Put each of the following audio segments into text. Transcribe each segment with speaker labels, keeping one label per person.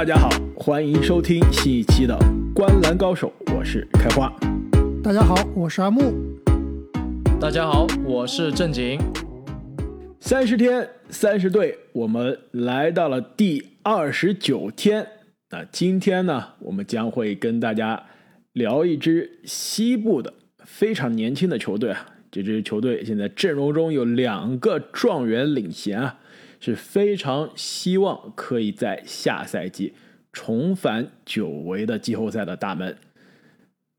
Speaker 1: 大家好，欢迎收听新一期的《观篮高手》，我是开花。
Speaker 2: 大家好，我是阿木。
Speaker 3: 大家好，我是正经。
Speaker 1: 三十天，三十队，我们来到了第二十九天。那今天呢，我们将会跟大家聊一支西部的非常年轻的球队啊。这支球队现在阵容中有两个状元领衔啊，是非常希望可以在下赛季重返久违的季后赛的大门。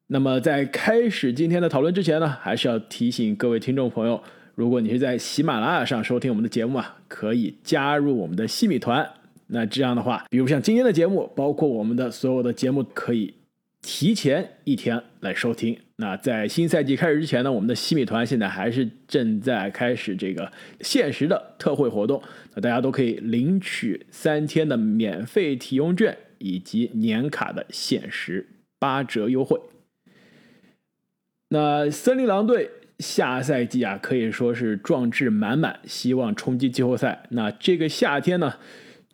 Speaker 1: 那么在开始今天的讨论之前呢，还是要提醒各位听众朋友，如果你是在喜马拉雅上收听我们的节目啊，可以加入我们的西米团。那这样的话，比如像今天的节目，包括我们的所有的节目，可以提前一天来收听。那在新赛季开始之前呢，我们的西米团现在还是正在开始这个限时的特惠活动，那大家都可以领取三天的免费体用券以及年卡的限时八折优惠。那森林狼队下赛季啊，可以说是壮志满满，希望冲击季后赛。那这个夏天呢，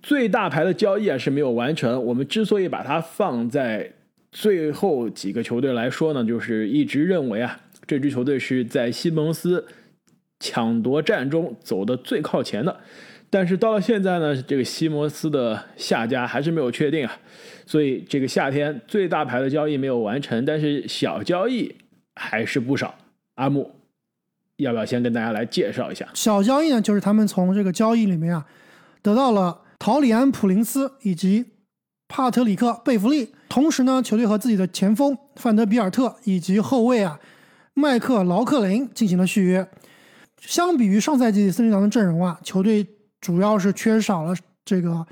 Speaker 1: 最大牌的交易啊是没有完成。我们之所以把它放在最后几个球队来说呢，就是一直认为啊，这支球队是在西蒙斯抢夺战中走的最靠前的。但是到了现在呢，这个西蒙斯的下家还是没有确定啊，所以这个夏天最大牌的交易没有完成，但是小交易还是不少。阿木，要不要先跟大家来介绍一下？
Speaker 2: 小交易呢，就是他们从这个交易里面啊，得到了陶里安·普林斯以及帕特里克·贝弗利，同时呢，球队和自己的前锋范德比尔特以及后卫啊麦克劳克林进行了续约。相比于上赛季森林狼的阵容啊，球队主要是缺少了这个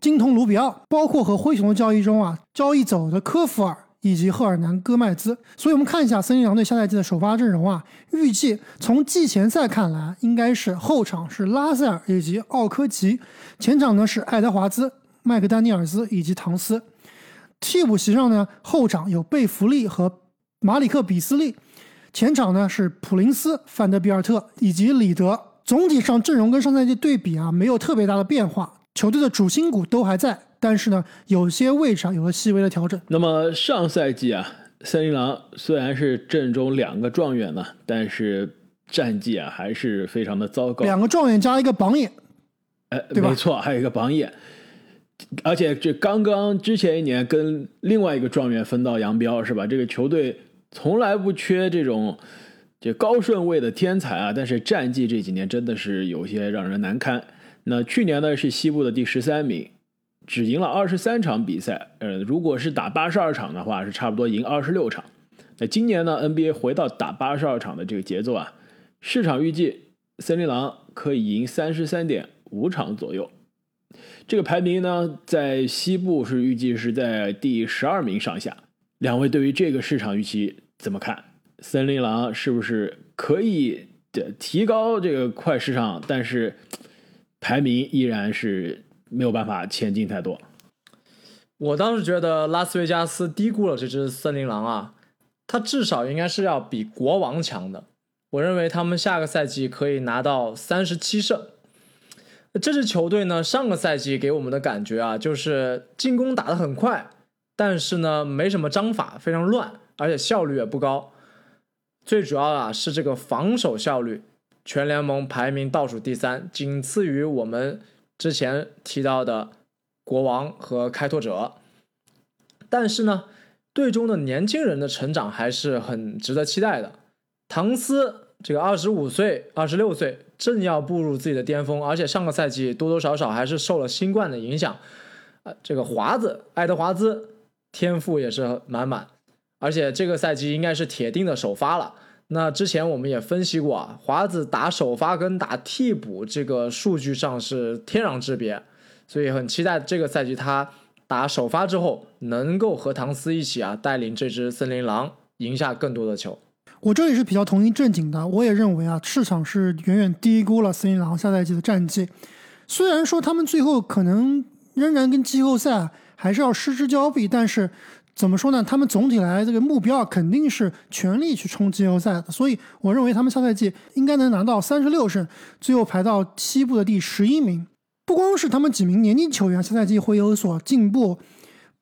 Speaker 2: 金童卢比奥，包括和灰熊的交易中啊，交易走的科弗尔以及赫尔南戈麦兹。所以我们看一下森林狼队下赛季的首发阵容啊，预计从季前赛看来，应该是后场是拉塞尔以及奥科吉，前场呢是爱德华兹。麦克丹尼尔斯以及唐斯，替补席上呢，后场有贝弗利和马里克比斯利，前场呢是普林斯、范德比尔特以及里德。总体上阵容跟上赛季对比啊，没有特别大的变化，球队的主心骨都还在，但是呢，有些位置上有了细微的调整。
Speaker 1: 那么上赛季啊，森林狼虽然是阵中两个状元呢，但是战绩啊还是非常的糟糕。
Speaker 2: 两个状元加一个榜眼，
Speaker 1: 哎，
Speaker 2: 对吧
Speaker 1: 没错，还有一个榜眼。而且这刚刚之前一年跟另外一个状元分道扬镳是吧？这个球队从来不缺这种这高顺位的天才啊，但是战绩这几年真的是有些让人难堪。那去年呢是西部的第十三名，只赢了二十三场比赛，呃，如果是打八十二场的话，是差不多赢二十六场。那今年呢 NBA 回到打八十二场的这个节奏啊，市场预计森林狼可以赢三十三点五场左右。这个排名呢，在西部是预计是在第十二名上下。两位对于这个市场预期怎么看？森林狼是不是可以的提高这个快时尚，但是排名依然是没有办法前进太多？
Speaker 3: 我当时觉得拉斯维加斯低估了这只森林狼啊，他至少应该是要比国王强的。我认为他们下个赛季可以拿到三十七胜。这支球队呢，上个赛季给我们的感觉啊，就是进攻打得很快，但是呢，没什么章法，非常乱，而且效率也不高。最主要啊，是这个防守效率，全联盟排名倒数第三，仅次于我们之前提到的国王和开拓者。但是呢，队中的年轻人的成长还是很值得期待的。唐斯这个二十五岁、二十六岁。正要步入自己的巅峰，而且上个赛季多多少少还是受了新冠的影响，啊，这个华子爱德华兹天赋也是满满，而且这个赛季应该是铁定的首发了。那之前我们也分析过啊，华子打首发跟打替补这个数据上是天壤之别，所以很期待这个赛季他打首发之后能够和唐斯一起啊带领这支森林狼赢下更多的球。
Speaker 2: 我这里是比较同意正经的，我也认为啊，市场是远远低估了森林狼下赛季的战绩。虽然说他们最后可能仍然跟季后赛还是要失之交臂，但是怎么说呢？他们总体来这个目标肯定是全力去冲季后赛的。所以我认为他们下赛季应该能拿到三十六胜，最后排到西部的第十一名。不光是他们几名年轻球员下赛季会有所进步，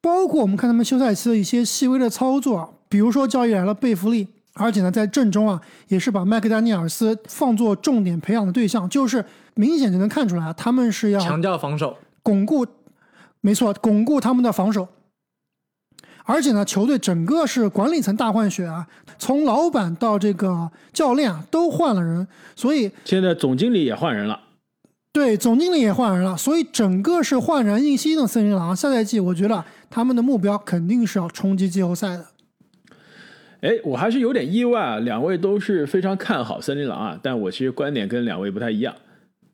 Speaker 2: 包括我们看他们休赛期的一些细微的操作，比如说交易来了贝弗利，而且呢在阵中啊也是把麦克丹尼尔斯放作重点培养的对象，就是明显就能看出来啊他们是要
Speaker 3: 强调防守，
Speaker 2: 巩固，没错，巩固他们的防守。而且呢，球队整个是管理层大换血啊，从老板到这个教练啊都换了人，所以
Speaker 1: 现在总经理也换人了。
Speaker 2: 对，总经理也换人了，所以整个是焕然一新的森林狼。下赛季我觉得他们的目标肯定是要冲击季后赛的。
Speaker 1: 哎，我还是有点意外啊，两位都是非常看好森林狼啊，但我其实观点跟两位不太一样。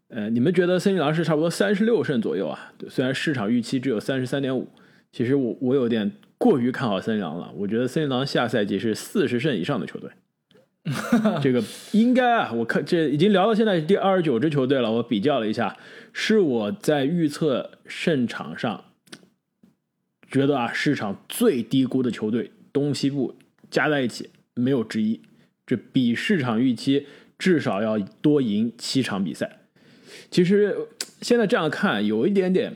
Speaker 1: 呃，你们觉得森林狼是差不多三十六胜左右啊？虽然市场预期只有三十三点五，其实我我有点。过于看好森林狼了，我觉得森林狼下赛季是四十胜以上的球队。这个应该啊，我看这已经聊到现在是第二十九支球队了。我比较了一下，是我在预测胜场上觉得啊，市场最低估的球队，东西部加在一起没有之一。这比市场预期至少要多赢七场比赛。其实现在这样看，有一点点。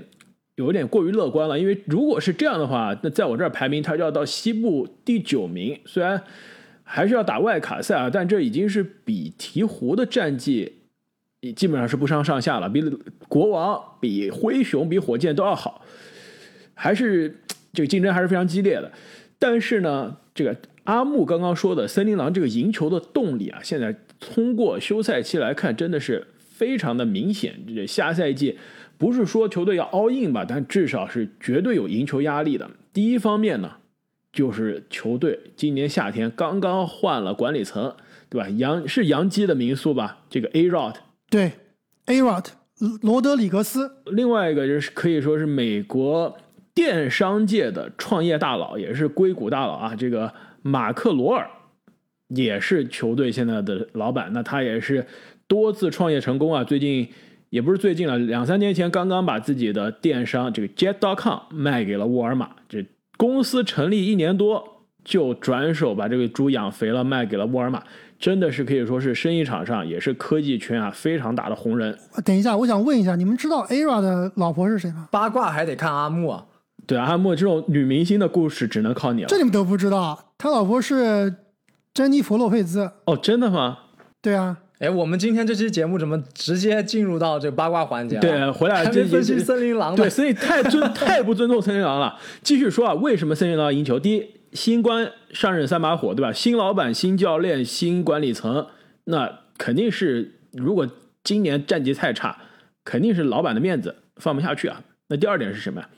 Speaker 1: 有一点过于乐观了，因为如果是这样的话，那在我这儿排名他就要到西部第九名，虽然还是要打外卡赛啊，但这已经是比鹈鹕的战绩基本上是不相上下了，比国王、比灰熊、比火箭都要好，还是这个竞争还是非常激烈的。但是呢，这个阿木刚刚说的森林狼这个赢球的动力啊，现在通过休赛期来看，真的是非常的明显，这下赛季。不是说球队要 all in 吧，但至少是绝对有赢球压力的。第一方面呢，就是球队今年夏天刚刚换了管理层，对吧？杨是杨基的民宿吧？这个 A Rod
Speaker 2: 对 A Rod 罗德里格斯。
Speaker 1: 另外一个就是可以说是美国电商界的创业大佬，也是硅谷大佬啊。这个马克罗尔也是球队现在的老板，那他也是多次创业成功啊。最近。也不是最近了，两三年前刚刚把自己的电商这个 Jet.com 卖给了沃尔玛。这公司成立一年多就转手把这个猪养肥了，卖给了沃尔玛，真的是可以说是生意场上也是科技圈啊非常大的红人。
Speaker 2: 等一下，我想问一下，你们知道 Ara 的老婆是谁吗？
Speaker 3: 八卦还得看阿木啊。
Speaker 1: 对阿木这种女明星的故事只能靠你了。
Speaker 2: 这你们都不知道，他老婆是珍妮弗洛佩兹。
Speaker 1: 哦，真的吗？
Speaker 2: 对啊。
Speaker 3: 哎，我们今天这期节目怎么直接进入到这个八卦环节？
Speaker 1: 对，回来
Speaker 3: 这分析森林狼。
Speaker 1: 对，所以太尊太不尊重森林狼了。继续说啊，为什么森林狼赢球？第一，新官上任三把火，对吧？新老板、新教练、新管理层，那肯定是如果今年战绩太差，肯定是老板的面子放不下去啊。那第二点是什么呀？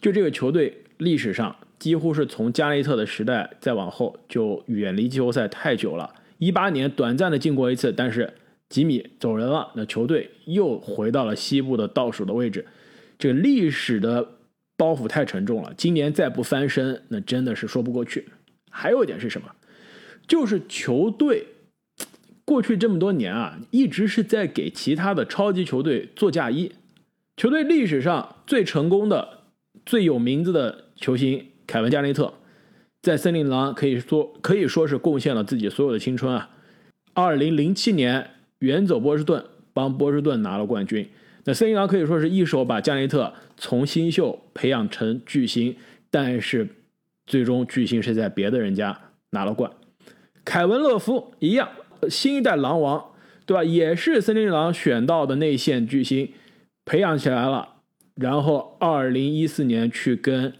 Speaker 1: 就这个球队历史上几乎是从加内特的时代再往后就远离季后赛太久了。一八年短暂的进过一次，但是吉米走人了，那球队又回到了西部的倒数的位置，这个历史的包袱太沉重了。今年再不翻身，那真的是说不过去。还有一点是什么？就是球队过去这么多年啊，一直是在给其他的超级球队做嫁衣。球队历史上最成功的、最有名字的球星凯文加内特。在森林狼可以说可以说是贡献了自己所有的青春啊！二零零七年远走波士顿，帮波士顿拿了冠军。那森林狼可以说是一手把加内特从新秀培养成巨星，但是最终巨星是在别的人家拿了冠。凯文勒夫一样，新一代狼王，对吧？也是森林狼选到的内线巨星，培养起来了，然后二零一四年去跟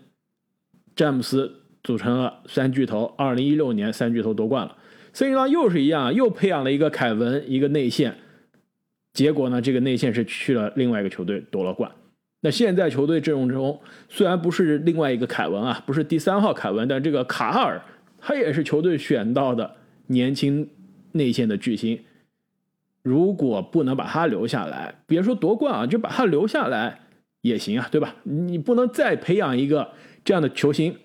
Speaker 1: 詹姆斯。组成了三巨头，二零一六年三巨头夺冠了。森林狼又是一样，又培养了一个凯文，一个内线。结果呢，这个内线是去了另外一个球队夺了冠。那现在球队阵容中虽然不是另外一个凯文啊，不是第三号凯文，但这个卡尔他也是球队选到的年轻内线的巨星。如果不能把他留下来，别说夺冠啊，就把他留下来也行啊，对吧？你不能再培养一个这样的球星。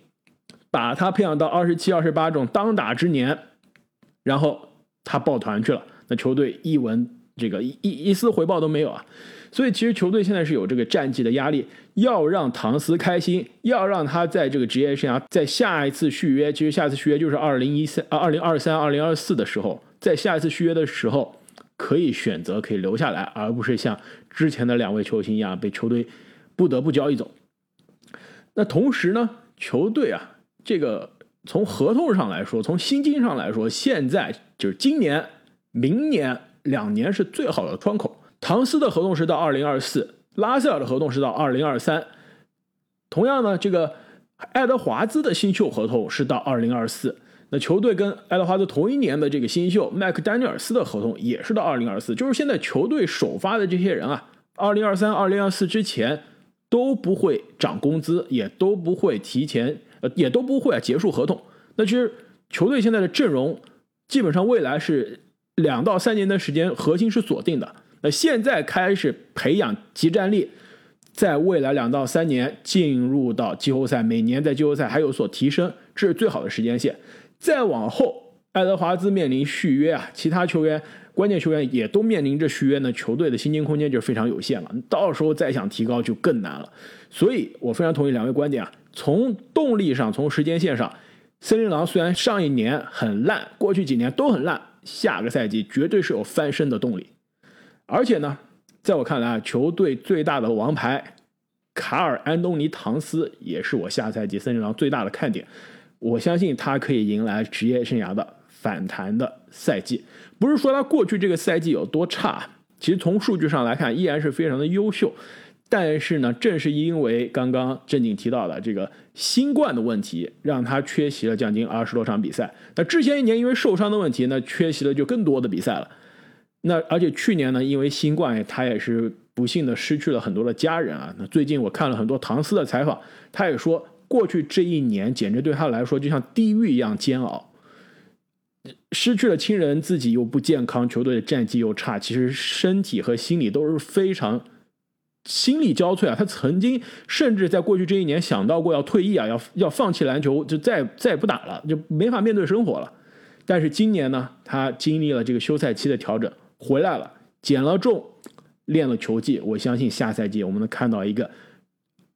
Speaker 1: 把他培养到二十七、二十八种当打之年，然后他抱团去了，那球队一文这个一一丝回报都没有啊！所以其实球队现在是有这个战绩的压力，要让唐斯开心，要让他在这个职业生涯在下一次续约，其实下一次续约就是二零一三啊二零二三、二零二四的时候，在下一次续约的时候，可以选择可以留下来，而不是像之前的两位球星一样被球队不得不交易走。那同时呢，球队啊，这个从合同上来说，从薪金上来说，现在就是今年、明年两年是最好的窗口。唐斯的合同是到二零二四，拉塞尔的合同是到二零二三。同样呢，这个爱德华兹的新秀合同是到二零二四。那球队跟爱德华兹同一年的这个新秀麦克丹尼尔斯的合同也是到二零二四。就是现在球队首发的这些人啊，二零二三、二零二四之前都不会涨工资，也都不会提前，呃，也都不会啊结束合同。那其实球队现在的阵容基本上未来是两到三年的时间，核心是锁定的。那现在开始培养集战力。在未来两到三年进入到季后赛，每年在季后赛还有所提升，这是最好的时间线。再往后，爱德华兹面临续约啊，其他球员、关键球员也都面临着续约呢，球队的薪金空间就非常有限了。到时候再想提高就更难了。所以我非常同意两位观点啊，从动力上，从时间线上，森林狼虽然上一年很烂，过去几年都很烂，下个赛季绝对是有翻身的动力，而且呢。在我看来啊，球队最大的王牌卡尔安东尼唐斯也是我下赛季森林狼最大的看点。我相信他可以迎来职业生涯的反弹的赛季。不是说他过去这个赛季有多差，其实从数据上来看依然是非常的优秀。但是呢，正是因为刚刚正经提到的这个新冠的问题，让他缺席了将近二十多场比赛。那之前一年因为受伤的问题，那缺席了就更多的比赛了。那而且去年呢，因为新冠，他也是不幸的失去了很多的家人啊。那最近我看了很多唐斯的采访，他也说，过去这一年简直对他来说就像地狱一样煎熬，失去了亲人，自己又不健康，球队的战绩又差，其实身体和心理都是非常心力交瘁啊。他曾经甚至在过去这一年想到过要退役啊，要要放弃篮球，就再再也不打了，就没法面对生活了。但是今年呢，他经历了这个休赛期的调整。回来了，减了重，练了球技。我相信下赛季我们能看到一个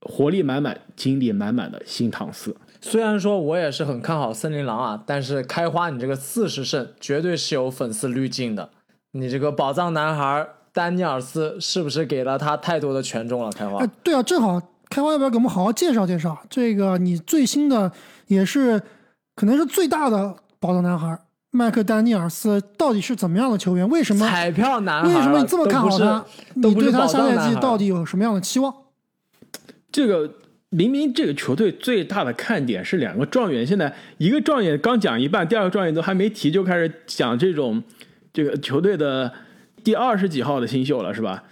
Speaker 1: 活力满满、精力满满的新唐斯。
Speaker 3: 虽然说我也是很看好森林狼啊，但是开花你这个四十胜绝对是有粉丝滤镜的。你这个宝藏男孩丹尼尔斯是不是给了他太多的权重了？开花，
Speaker 2: 哎，对啊，正好开花要不要给我们好好介绍介绍这个你最新的也是可能是最大的宝藏男孩？麦克丹尼尔斯到底是怎么样的球员？为什么
Speaker 3: 彩票男孩？
Speaker 2: 为什么你这么看好他？你对他下赛季到底有什么样的期望？
Speaker 1: 这个明明这个球队最大的看点是两个状元，现在一个状元刚讲一半，第二个状元都还没提就开始讲这种这个球队的第二十几号的新秀了，是吧？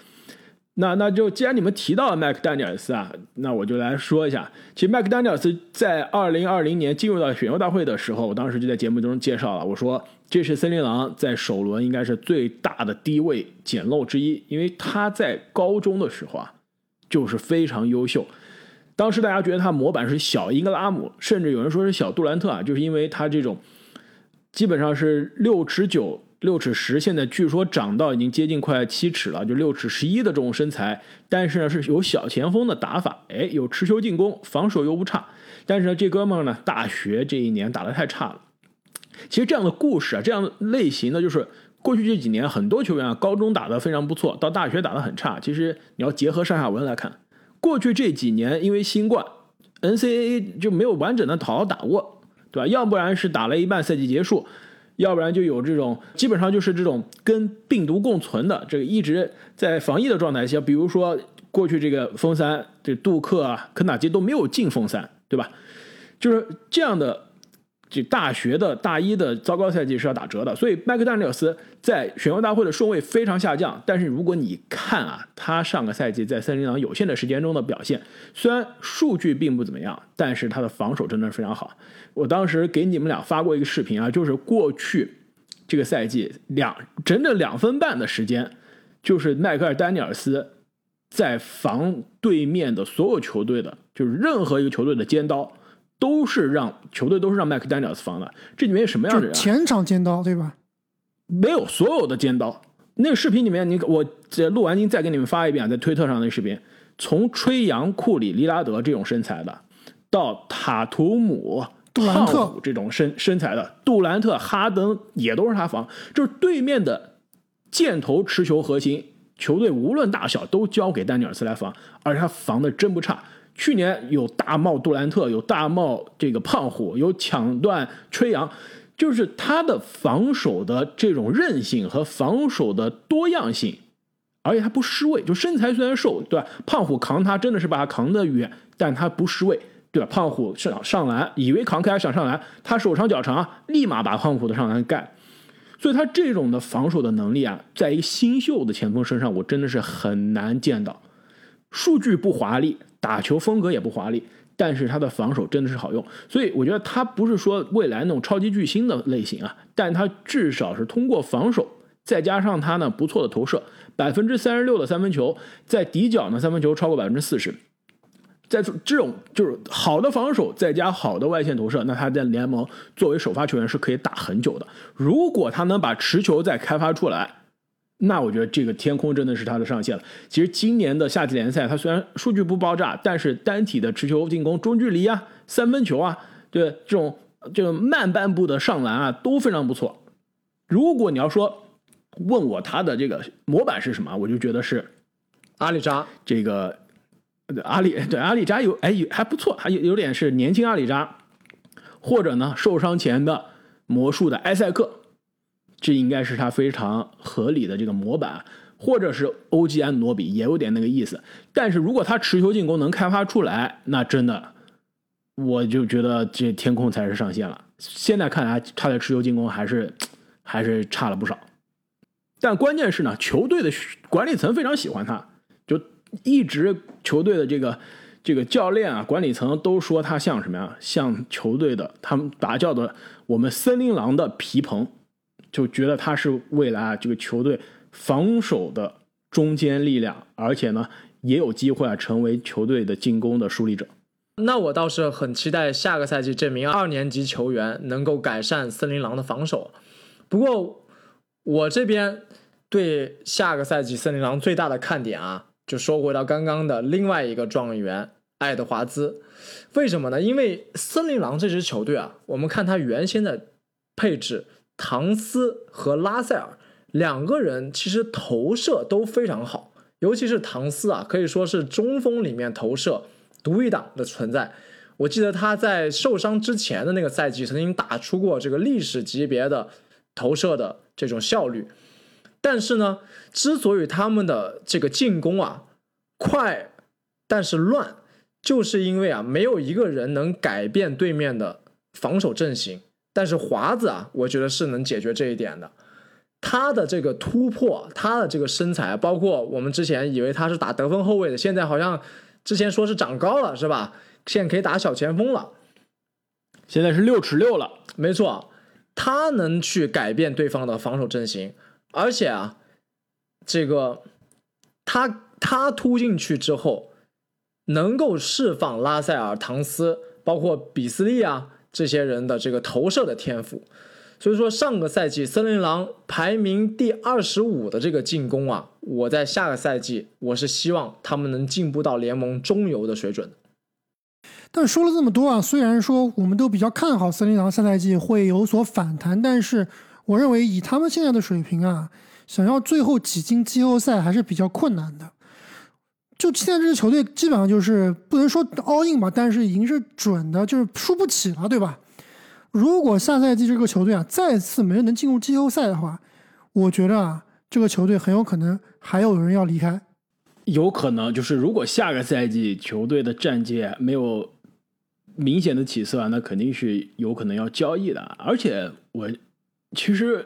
Speaker 1: 那那就既然你们提到了麦克丹尼尔斯啊，那我就来说一下。其实麦克丹尼尔斯在二零二零年进入到选秀大会的时候，我当时就在节目中介绍了，我说这是森林狼在首轮应该是最大的低位捡漏之一，因为他在高中的时候啊就是非常优秀。当时大家觉得他模板是小英格拉姆，甚至有人说是小杜兰特啊，就是因为他这种基本上是六尺九。六尺十，现在据说长到已经接近快七尺了，就六尺十一的这种身材，但是呢是有小前锋的打法，哎，有持球进攻，防守又不差。但是呢，这哥们儿呢，大学这一年打得太差了。其实这样的故事啊，这样类型的，就是过去这几年很多球员啊，高中打得非常不错，到大学打得很差。其实你要结合上下文来看，过去这几年因为新冠，NCAA 就没有完整的好好打过，对吧？要不然是打了一半赛季结束。要不然就有这种，基本上就是这种跟病毒共存的，这个一直在防疫的状态下，比如说过去这个封三，这杜克啊、肯塔基都没有进封三，对吧？就是这样的。这大学的大一的糟糕赛季是要打折的，所以麦克丹尼尔斯在选秀大会的顺位非常下降。但是如果你看啊，他上个赛季在森林狼有限的时间中的表现，虽然数据并不怎么样，但是他的防守真的是非常好。我当时给你们俩发过一个视频啊，就是过去这个赛季两整整两分半的时间，就是迈克尔丹尼尔斯在防对面的所有球队的，就是任何一个球队的尖刀。都是让球队都是让麦克丹尼尔斯防的，这里面有什么样的人？
Speaker 2: 前场尖刀对吧？
Speaker 1: 没有所有的尖刀。那个视频里面，你我这录完音再给你们发一遍，在推特上那视频，从吹杨、库里、利拉德这种身材的，到塔图姆、
Speaker 2: 杜兰特
Speaker 1: 这种身身材的，杜兰特、哈登也都是他防，就是对面的箭头持球核心，球队无论大小都交给丹尼尔斯来防，而且他防的真不差。去年有大帽杜兰特，有大帽这个胖虎，有抢断吹杨，就是他的防守的这种韧性和防守的多样性，而且他不失位，就身材虽然瘦，对吧？胖虎扛他真的是把他扛得远，但他不失位，对吧？胖虎上上篮，以为扛开想上篮，他手长脚长，立马把胖虎的上篮盖。所以他这种的防守的能力啊，在一个新秀的前锋身上，我真的是很难见到。数据不华丽，打球风格也不华丽，但是他的防守真的是好用。所以我觉得他不是说未来那种超级巨星的类型啊，但他至少是通过防守，再加上他呢不错的投射，百分之三十六的三分球，在底角呢三分球超过百分之四十。在这种就是好的防守，再加好的外线投射，那他在联盟作为首发球员是可以打很久的。如果他能把持球再开发出来，那我觉得这个天空真的是他的上限了。其实今年的夏季联赛，他虽然数据不爆炸，但是单体的持球进攻、中距离啊、三分球啊，对这种这种慢半步的上篮啊都非常不错。如果你要说问我他的这个模板是什么，我就觉得是
Speaker 3: 阿里扎
Speaker 1: 这个。阿里对阿里扎有哎有还不错，还有有点是年轻阿里扎，或者呢受伤前的魔术的埃塞克，这应该是他非常合理的这个模板，或者是欧吉安诺比也有点那个意思。但是如果他持球进攻能开发出来，那真的我就觉得这天空才是上限了。现在看来他的持球进攻还是还是差了不少，但关键是呢，球队的管理层非常喜欢他。就一直球队的这个这个教练啊，管理层都说他像什么呀？像球队的他们打叫的我们森林狼的皮蓬，就觉得他是未来啊这个球队防守的中坚力量，而且呢也有机会啊成为球队的进攻的梳理者。
Speaker 3: 那我倒是很期待下个赛季这名二年级球员能够改善森林狼的防守。不过我这边对下个赛季森林狼最大的看点啊。就说回到刚刚的另外一个状元爱德华兹，为什么呢？因为森林狼这支球队啊，我们看他原先的配置，唐斯和拉塞尔两个人其实投射都非常好，尤其是唐斯啊，可以说是中锋里面投射独一档的存在。我记得他在受伤之前的那个赛季，曾经打出过这个历史级别的投射的这种效率。但是呢，之所以他们的这个进攻啊快，但是乱，就是因为啊没有一个人能改变对面的防守阵型。但是华子啊，我觉得是能解决这一点的。他的这个突破，他的这个身材，包括我们之前以为他是打得分后卫的，现在好像之前说是长高了，是吧？现在可以打小前锋了。
Speaker 1: 现在是六尺六了，
Speaker 3: 没错，他能去改变对方的防守阵型。而且啊，这个他他突进去之后，能够释放拉塞尔、唐斯，包括比斯利啊这些人的这个投射的天赋。所以说，上个赛季森林狼排名第二十五的这个进攻啊，我在下个赛季我是希望他们能进步到联盟中游的水准。
Speaker 2: 但说了这么多啊，虽然说我们都比较看好森林狼下赛季会有所反弹，但是。我认为以他们现在的水平啊，想要最后挤进季后赛还是比较困难的。就现在这支球队基本上就是不能说 all in 吧，但是已经是准的，就是输不起了，对吧？如果下赛季这个球队啊再次没能进入季后赛的话，我觉得啊这个球队很有可能还有人要离开。
Speaker 1: 有可能就是如果下个赛季球队的战绩没有明显的起色，那肯定是有可能要交易的。而且我。其实，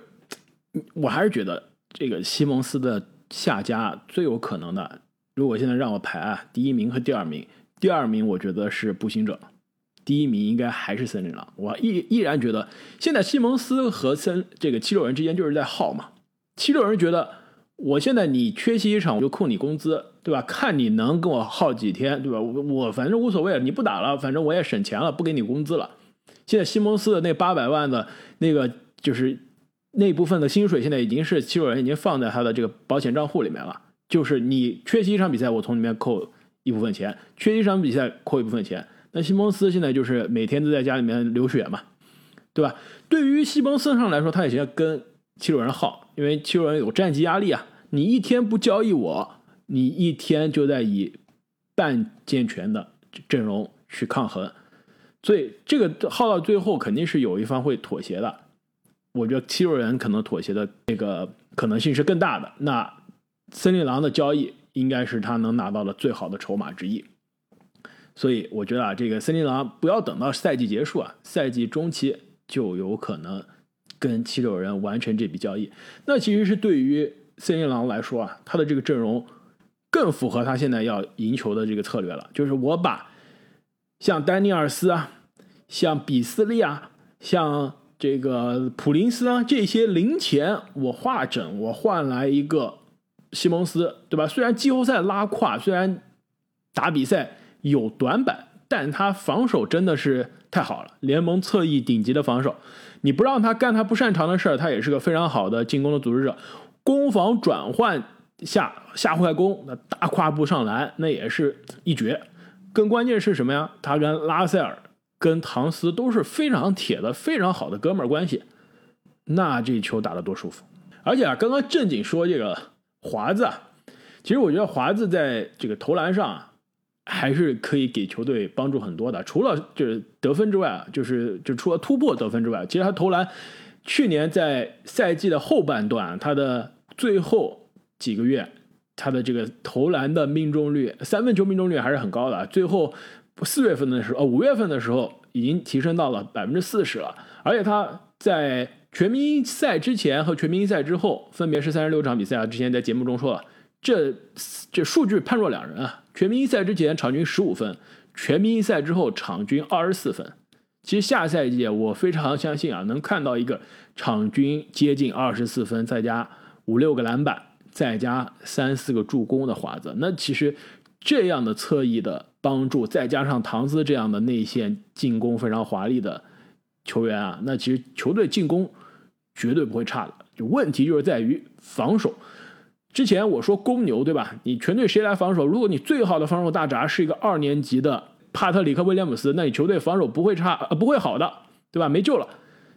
Speaker 1: 我还是觉得这个西蒙斯的下家最有可能的。如果现在让我排啊，第一名和第二名，第二名我觉得是步行者，第一名应该还是森林狼。我依依然觉得，现在西蒙斯和森这个七六人之间就是在耗嘛。七六人觉得，我现在你缺席一场，我就扣你工资，对吧？看你能跟我耗几天，对吧？我我反正无所谓，你不打了，反正我也省钱了，不给你工资了。现在西蒙斯的那八百万的那个。就是那部分的薪水，现在已经是七六人已经放在他的这个保险账户里面了。就是你缺席一场比赛，我从里面扣一部分钱；缺席一场比赛，扣一部分钱。那西蒙斯现在就是每天都在家里面流血嘛，对吧？对于西蒙斯上来说，他也在跟七六人耗。因为七六人有战绩压力啊，你一天不交易我，你一天就在以半健全的阵容去抗衡，所以这个耗到最后肯定是有一方会妥协的。我觉得七六人可能妥协的那个可能性是更大的。那森林狼的交易应该是他能拿到的最好的筹码之一。所以我觉得啊，这个森林狼不要等到赛季结束啊，赛季中期就有可能跟七六人完成这笔交易。那其实是对于森林狼来说啊，他的这个阵容更符合他现在要赢球的这个策略了。就是我把像丹尼尔斯啊、像比斯利啊、像这个普林斯啊这些零钱我化整，我换来一个西蒙斯，对吧？虽然季后赛拉胯，虽然打比赛。有短板，但他防守真的是太好了，联盟侧翼顶级的防守。你不让他干他不擅长的事儿，他也是个非常好的进攻的组织者。攻防转换下下快攻，那大跨步上篮，那也是一绝。更关键是什么呀？他跟拉塞尔、跟唐斯都是非常铁的、非常好的哥们儿关系。那这球打得多舒服！而且啊，刚刚正经说这个华子，其实我觉得华子在这个投篮上啊。还是可以给球队帮助很多的，除了就是得分之外啊，就是就除了突破得分之外，其实他投篮，去年在赛季的后半段，他的最后几个月，他的这个投篮的命中率，三分球命中率还是很高的。最后四月份的时候，呃五月份的时候已经提升到了百分之四十了，而且他在全明星赛之前和全明星赛之后，分别是三十六场比赛啊，之前在节目中说了。这这数据判若两人啊！全明星赛之前场均十五分，全明星赛之后场均二十四分。其实下赛季我非常相信啊，能看到一个场均接近二十四分，再加五六个篮板，再加三四个助攻的华子。那其实这样的侧翼的帮助，再加上唐斯这样的内线进攻非常华丽的球员啊，那其实球队进攻绝对不会差的。就问题就是在于防守。之前我说公牛对吧？你全队谁来防守？如果你最好的防守大闸是一个二年级的帕特里克威廉姆斯，那你球队防守不会差，呃，不会好的，对吧？没救了。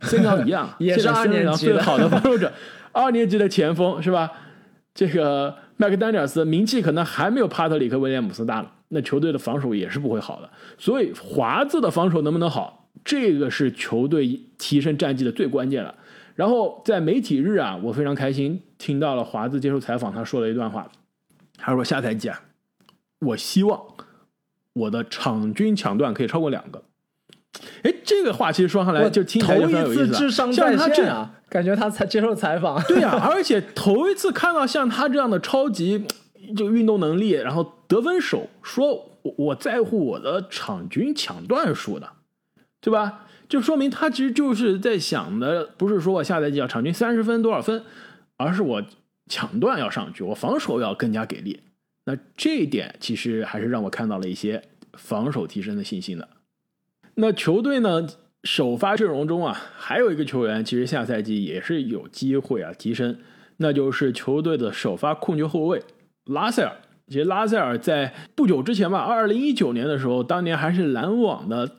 Speaker 1: 森林狼一样，
Speaker 3: 也是二年级
Speaker 1: 最好的防守者，二年级的前锋是吧？这个麦克丹尼尔斯名气可能还没有帕特里克威廉姆斯大呢，那球队的防守也是不会好的。所以华子的防守能不能好，这个是球队提升战绩的最关键了。然后在媒体日啊，我非常开心听到了华子接受采访，他说了一段话，他说下赛季啊，我希望我的场均抢断可以超过两个。哎，这个话其实说上来就听起来就非常有意思。
Speaker 3: 像他这样，感觉他才接受采访。
Speaker 1: 对呀，而且头一次看到像他这样的超级就运动能力，然后得分手，说我在乎我的场均抢断数的，对吧？就说明他其实就是在想的，不是说我下赛季要场均三十分多少分，而是我抢断要上去，我防守要更加给力。那这一点其实还是让我看到了一些防守提升的信心的。那球队呢，首发阵容中啊，还有一个球员，其实下赛季也是有机会啊提升，那就是球队的首发控球后卫拉塞尔。其实拉塞尔在不久之前吧，二零一九年的时候，当年还是篮网的。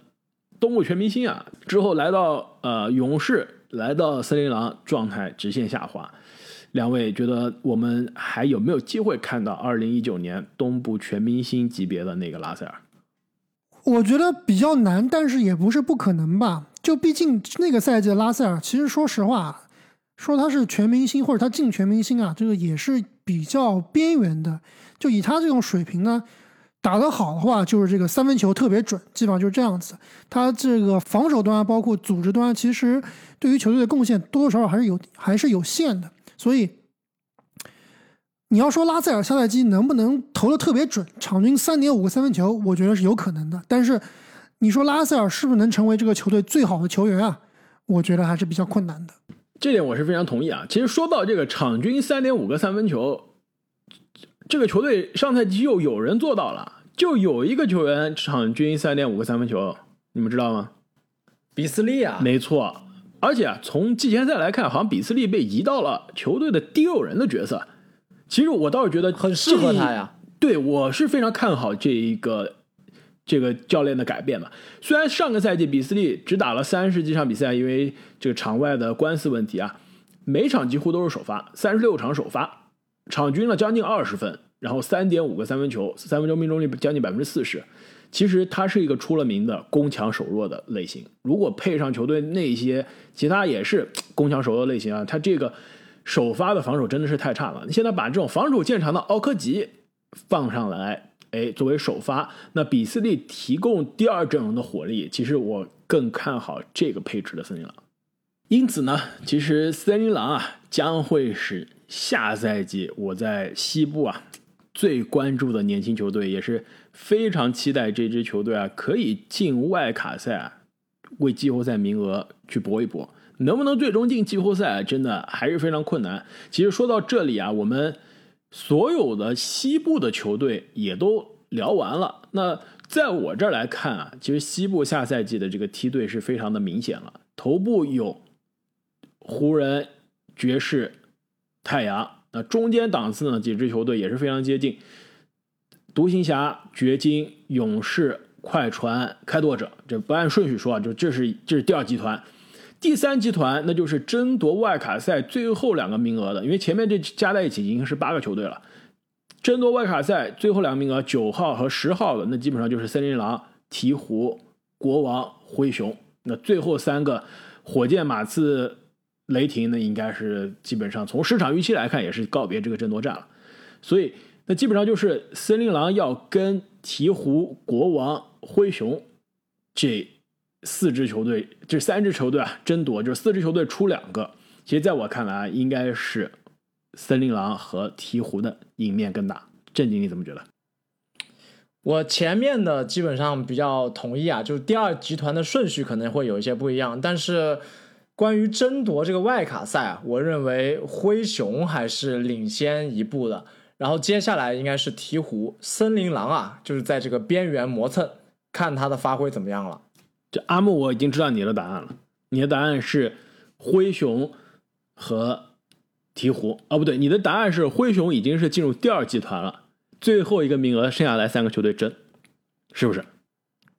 Speaker 1: 东部全明星啊，之后来到呃勇士，来到森林狼，状态直线下滑。两位觉得我们还有没有机会看到二零一九年东部全明星级别的那个拉塞尔？
Speaker 2: 我觉得比较难，但是也不是不可能吧。就毕竟那个赛季的拉塞尔，其实说实话，说他是全明星或者他进全明星啊，这个也是比较边缘的。就以他这种水平呢。打得好的话，就是这个三分球特别准，基本上就是这样子。他这个防守端包括组织端，其实对于球队的贡献多多少少还是有还是有限的。所以你要说拉塞尔下赛季能不能投的特别准，场均三点五个三分球，我觉得是有可能的。但是你说拉塞尔是不是能成为这个球队最好的球员啊？我觉得还是比较困难的。
Speaker 1: 这点我是非常同意啊。其实说到这个场均三点五个三分球，这个球队上赛季又有人做到了。就有一个球员场均三点五个三分球，你们知道吗？
Speaker 3: 比斯利啊，
Speaker 1: 没错。而且啊，从季前赛来看，好像比斯利被移到了球队的第六人的角色。其实我倒是觉得
Speaker 3: 很适合他呀。
Speaker 1: 对，我是非常看好这一个这个教练的改变的。虽然上个赛季比斯利只打了三十几场比赛，因为这个场外的官司问题啊，每场几乎都是首发，三十六场首发，场均了将近二十分，然后三点五个三分球，三分球命中率将近百分之四十。其实他是一个出了名的攻强守弱的类型，如果配上球队那些其他也是攻强守弱类型啊，他这个首发的防守真的是太差了。你现在把这种防守见长的奥科吉放上来，哎，作为首发，那比斯利提供第二阵容的火力，其实我更看好这个配置的森林狼。因此呢，其实森林狼啊将会是下赛季我在西部啊最关注的年轻球队，也是。非常期待这支球队啊，可以进外卡赛啊，为季后赛名额去搏一搏。能不能最终进季后赛，真的还是非常困难。其实说到这里啊，我们所有的西部的球队也都聊完了。那在我这儿来看啊，其实西部下赛季的这个梯队是非常的明显了。头部有湖人、爵士、太阳，那中间档次呢几支球队也是非常接近。独行侠、掘金、勇士、快船、开拓者，这不按顺序说啊，就这是这是第二集团，第三集团那就是争夺外卡赛最后两个名额的，因为前面这加在一起已经是八个球队了，争夺外卡赛最后两个名额，九号和十号的那基本上就是森林狼、鹈鹕、国王、灰熊，那最后三个火箭、马刺、雷霆，呢应该是基本上从市场预期来看也是告别这个争夺战了，所以。那基本上就是森林狼要跟鹈鹕、国王、灰熊这四支球队，这三支球队啊争夺，就是四支球队出两个。其实在我看来，应该是森林狼和鹈鹕的赢面更大。郑经你怎么觉得？
Speaker 3: 我前面的基本上比较同意啊，就是第二集团的顺序可能会有一些不一样，但是关于争夺这个外卡赛啊，我认为灰熊还是领先一步的。然后接下来应该是鹈鹕、森林狼啊，就是在这个边缘磨蹭，看他的发挥怎么样了。
Speaker 1: 这阿木，我已经知道你的答案了。你的答案是灰熊和鹈鹕。哦，不对，你的答案是灰熊已经是进入第二集团了，最后一个名额剩下来三个球队争，是不是？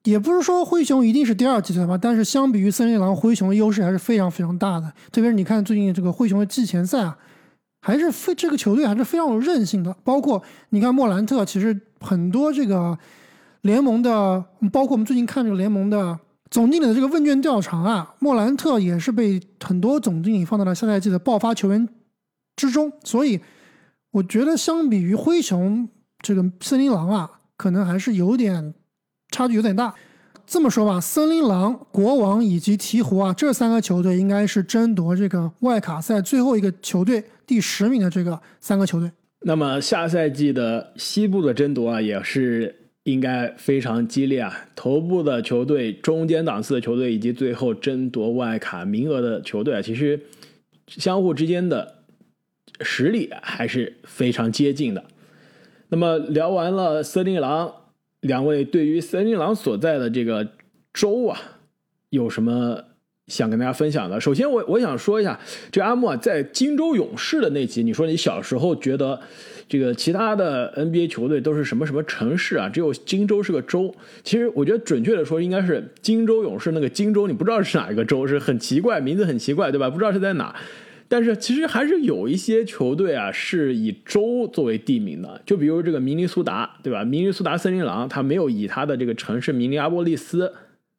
Speaker 2: 也不是说灰熊一定是第二集团吧，但是相比于森林狼，灰熊的优势还是非常非常大的。特别是你看最近这个灰熊的季前赛啊。还是非这个球队还是非常有韧性的，包括你看莫兰特，其实很多这个联盟的，包括我们最近看这个联盟的总经理的这个问卷调查啊，莫兰特也是被很多总经理放到了下赛季的爆发球员之中，所以我觉得相比于灰熊这个森林狼啊，可能还是有点差距有点大。这么说吧，森林狼、国王以及鹈鹕啊，这三个球队应该是争夺这个外卡赛最后一个球队第十名的这个三个球队。
Speaker 1: 那么下赛季的西部的争夺啊，也是应该非常激烈啊。头部的球队、中间档次的球队以及最后争夺外卡名额的球队啊，其实相互之间的实力还是非常接近的。那么聊完了森林狼。两位对于森林狼所在的这个州啊，有什么想跟大家分享的？首先，我我想说一下，这阿木啊，在金州勇士的那集，你说你小时候觉得这个其他的 NBA 球队都是什么什么城市啊，只有金州是个州。其实我觉得准确的说，应该是金州勇士那个金州，你不知道是哪一个州，是很奇怪，名字很奇怪，对吧？不知道是在哪。但是其实还是有一些球队啊，是以州作为地名的，就比如这个明尼苏达，对吧？明尼苏达森林狼，它没有以它的这个城市明尼阿波利斯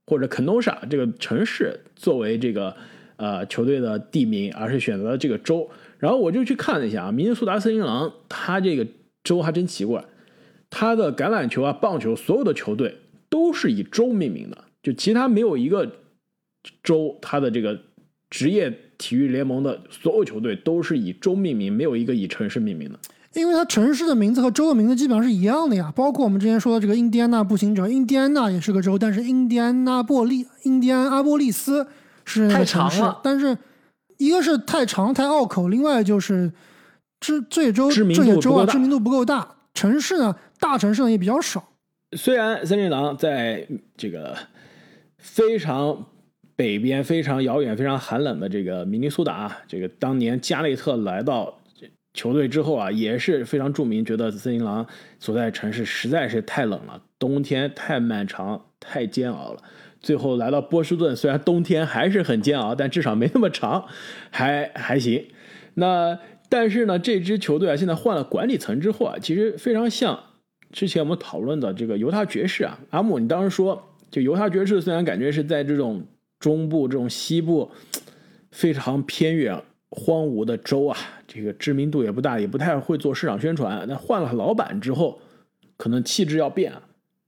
Speaker 1: 或者肯诺萨这个城市作为这个呃球队的地名，而是选择了这个州。然后我就去看了一下啊，明尼苏达森林狼，它这个州还真奇怪，它的橄榄球啊、棒球所有的球队都是以州命名的，就其他没有一个州它的这个职业。体育联盟的所有球队都是以州命名，没有一个以城市命名的。
Speaker 2: 因为它城市的名字和州的名字基本上是一样的呀。包括我们之前说的这个印第安纳步行者，印第安纳也是个州，但是印第安纳波利、印第安阿波利斯是那个城市。但是一个是太长太拗口，另外就是这这州这些州啊知名度不够大，城市呢大城市呢也比较少。
Speaker 1: 虽然森林狼在这个非常。北边非常遥远、非常寒冷的这个明尼苏达啊，这个当年加内特来到球队之后啊，也是非常著名，觉得森林狼所在城市实在是太冷了，冬天太漫长、太煎熬了。最后来到波士顿，虽然冬天还是很煎熬，但至少没那么长，还还行。那但是呢，这支球队啊，现在换了管理层之后啊，其实非常像之前我们讨论的这个犹他爵士啊。阿姆，你当时说，就犹他爵士虽然感觉是在这种中部、这种西部非常偏远、荒芜的州啊，这个知名度也不大，也不太会做市场宣传。那换了老板之后，可能气质要变啊。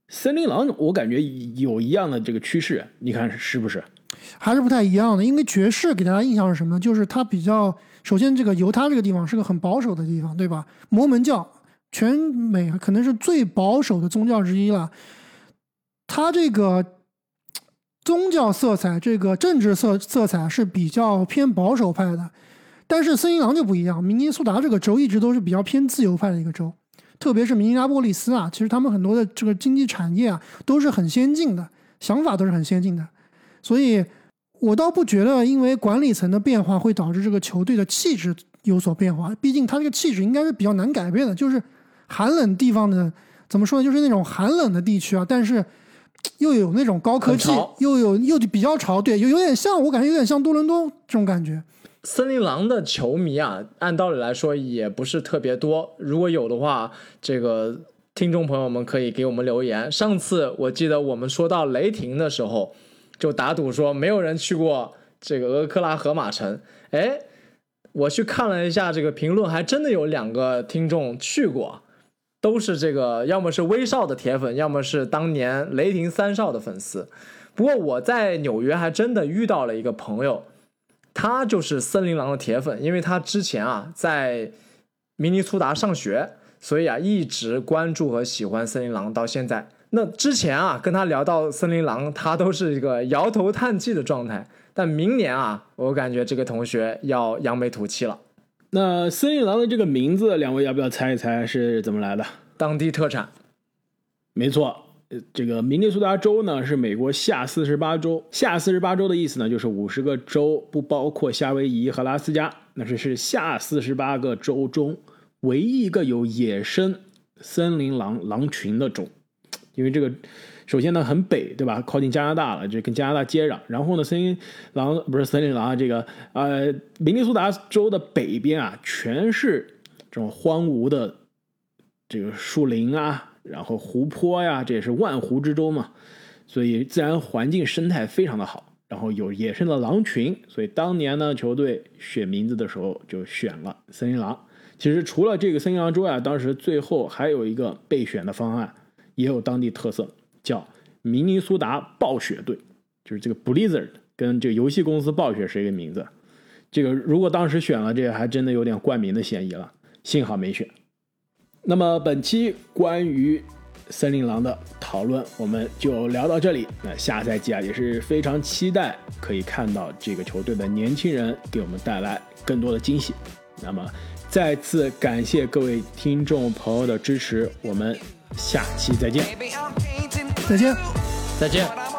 Speaker 1: 森林狼，我感觉有一样的这个趋势，你看是不是？
Speaker 2: 还是不太一样的，因为爵士给大家印象是什么呢？就是它比较，首先这个犹他这个地方是个很保守的地方，对吧？摩门教，全美可能是最保守的宗教之一了。它这个宗教色彩，这个政治色色彩是比较偏保守派的，但是森林狼就不一样，明尼苏达这个州一直都是比较偏自由派的一个州。特别是明尼阿波利斯啊，其实他们很多的这个经济产业啊都是很先进的，想法都是很先进的，所以我倒不觉得因为管理层的变化会导致这个球队的气质有所变化。毕竟他这个气质应该是比较难改变的，就是寒冷地方的怎么说呢？就是那种寒冷的地区啊，但是又有那种高科技，又有又比较潮，对，有有点像我感觉有点像多伦多这种感觉。
Speaker 3: 森林狼的球迷啊，按道理来说也不是特别多。如果有的话，这个听众朋友们可以给我们留言。上次我记得我们说到雷霆的时候，就打赌说没有人去过这个俄克拉荷马城。哎，我去看了一下这个评论，还真的有两个听众去过，都是这个要么是威少的铁粉，要么是当年雷霆三少的粉丝。不过我在纽约还真的遇到了一个朋友。他就是森林狼的铁粉，因为他之前啊在明尼苏达上学，所以啊一直关注和喜欢森林狼到现在。那之前啊跟他聊到森林狼，他都是一个摇头叹气的状态。但明年啊，我感觉这个同学要扬眉吐气了。
Speaker 1: 那森林狼的这个名字，两位要不要猜一猜是怎么来的？
Speaker 3: 当地特产，
Speaker 1: 没错。这个明尼苏达州呢是美国下四十八州，下四十八州的意思呢就是五十个州不包括夏威夷和拉斯加，那是是下四十八个州中唯一一个有野生森林狼狼群的州。因为这个首先呢很北，对吧？靠近加拿大了，就跟加拿大接壤。然后呢，森林狼不是森林狼，这个呃明尼苏达州的北边啊全是这种荒芜的这个树林啊。然后湖泊呀，这也是万湖之州嘛，所以自然环境生态非常的好。然后有野生的狼群，所以当年呢，球队选名字的时候就选了森林狼。其实除了这个森林狼之外，当时最后还有一个备选的方案，也有当地特色，叫明尼苏达暴雪队，就是这个 Blizzard 跟这个游戏公司暴雪是一个名字。这个如果当时选了这个，还真的有点冠名的嫌疑了，幸好没选。那么本期关于森林狼的讨论，我们就聊到这里。那下赛季啊，也是非常期待可以看到这个球队的年轻人给我们带来更多的惊喜。那么再次感谢各位听众朋友的支持，我们下期再见，
Speaker 2: 再见，
Speaker 3: 再见。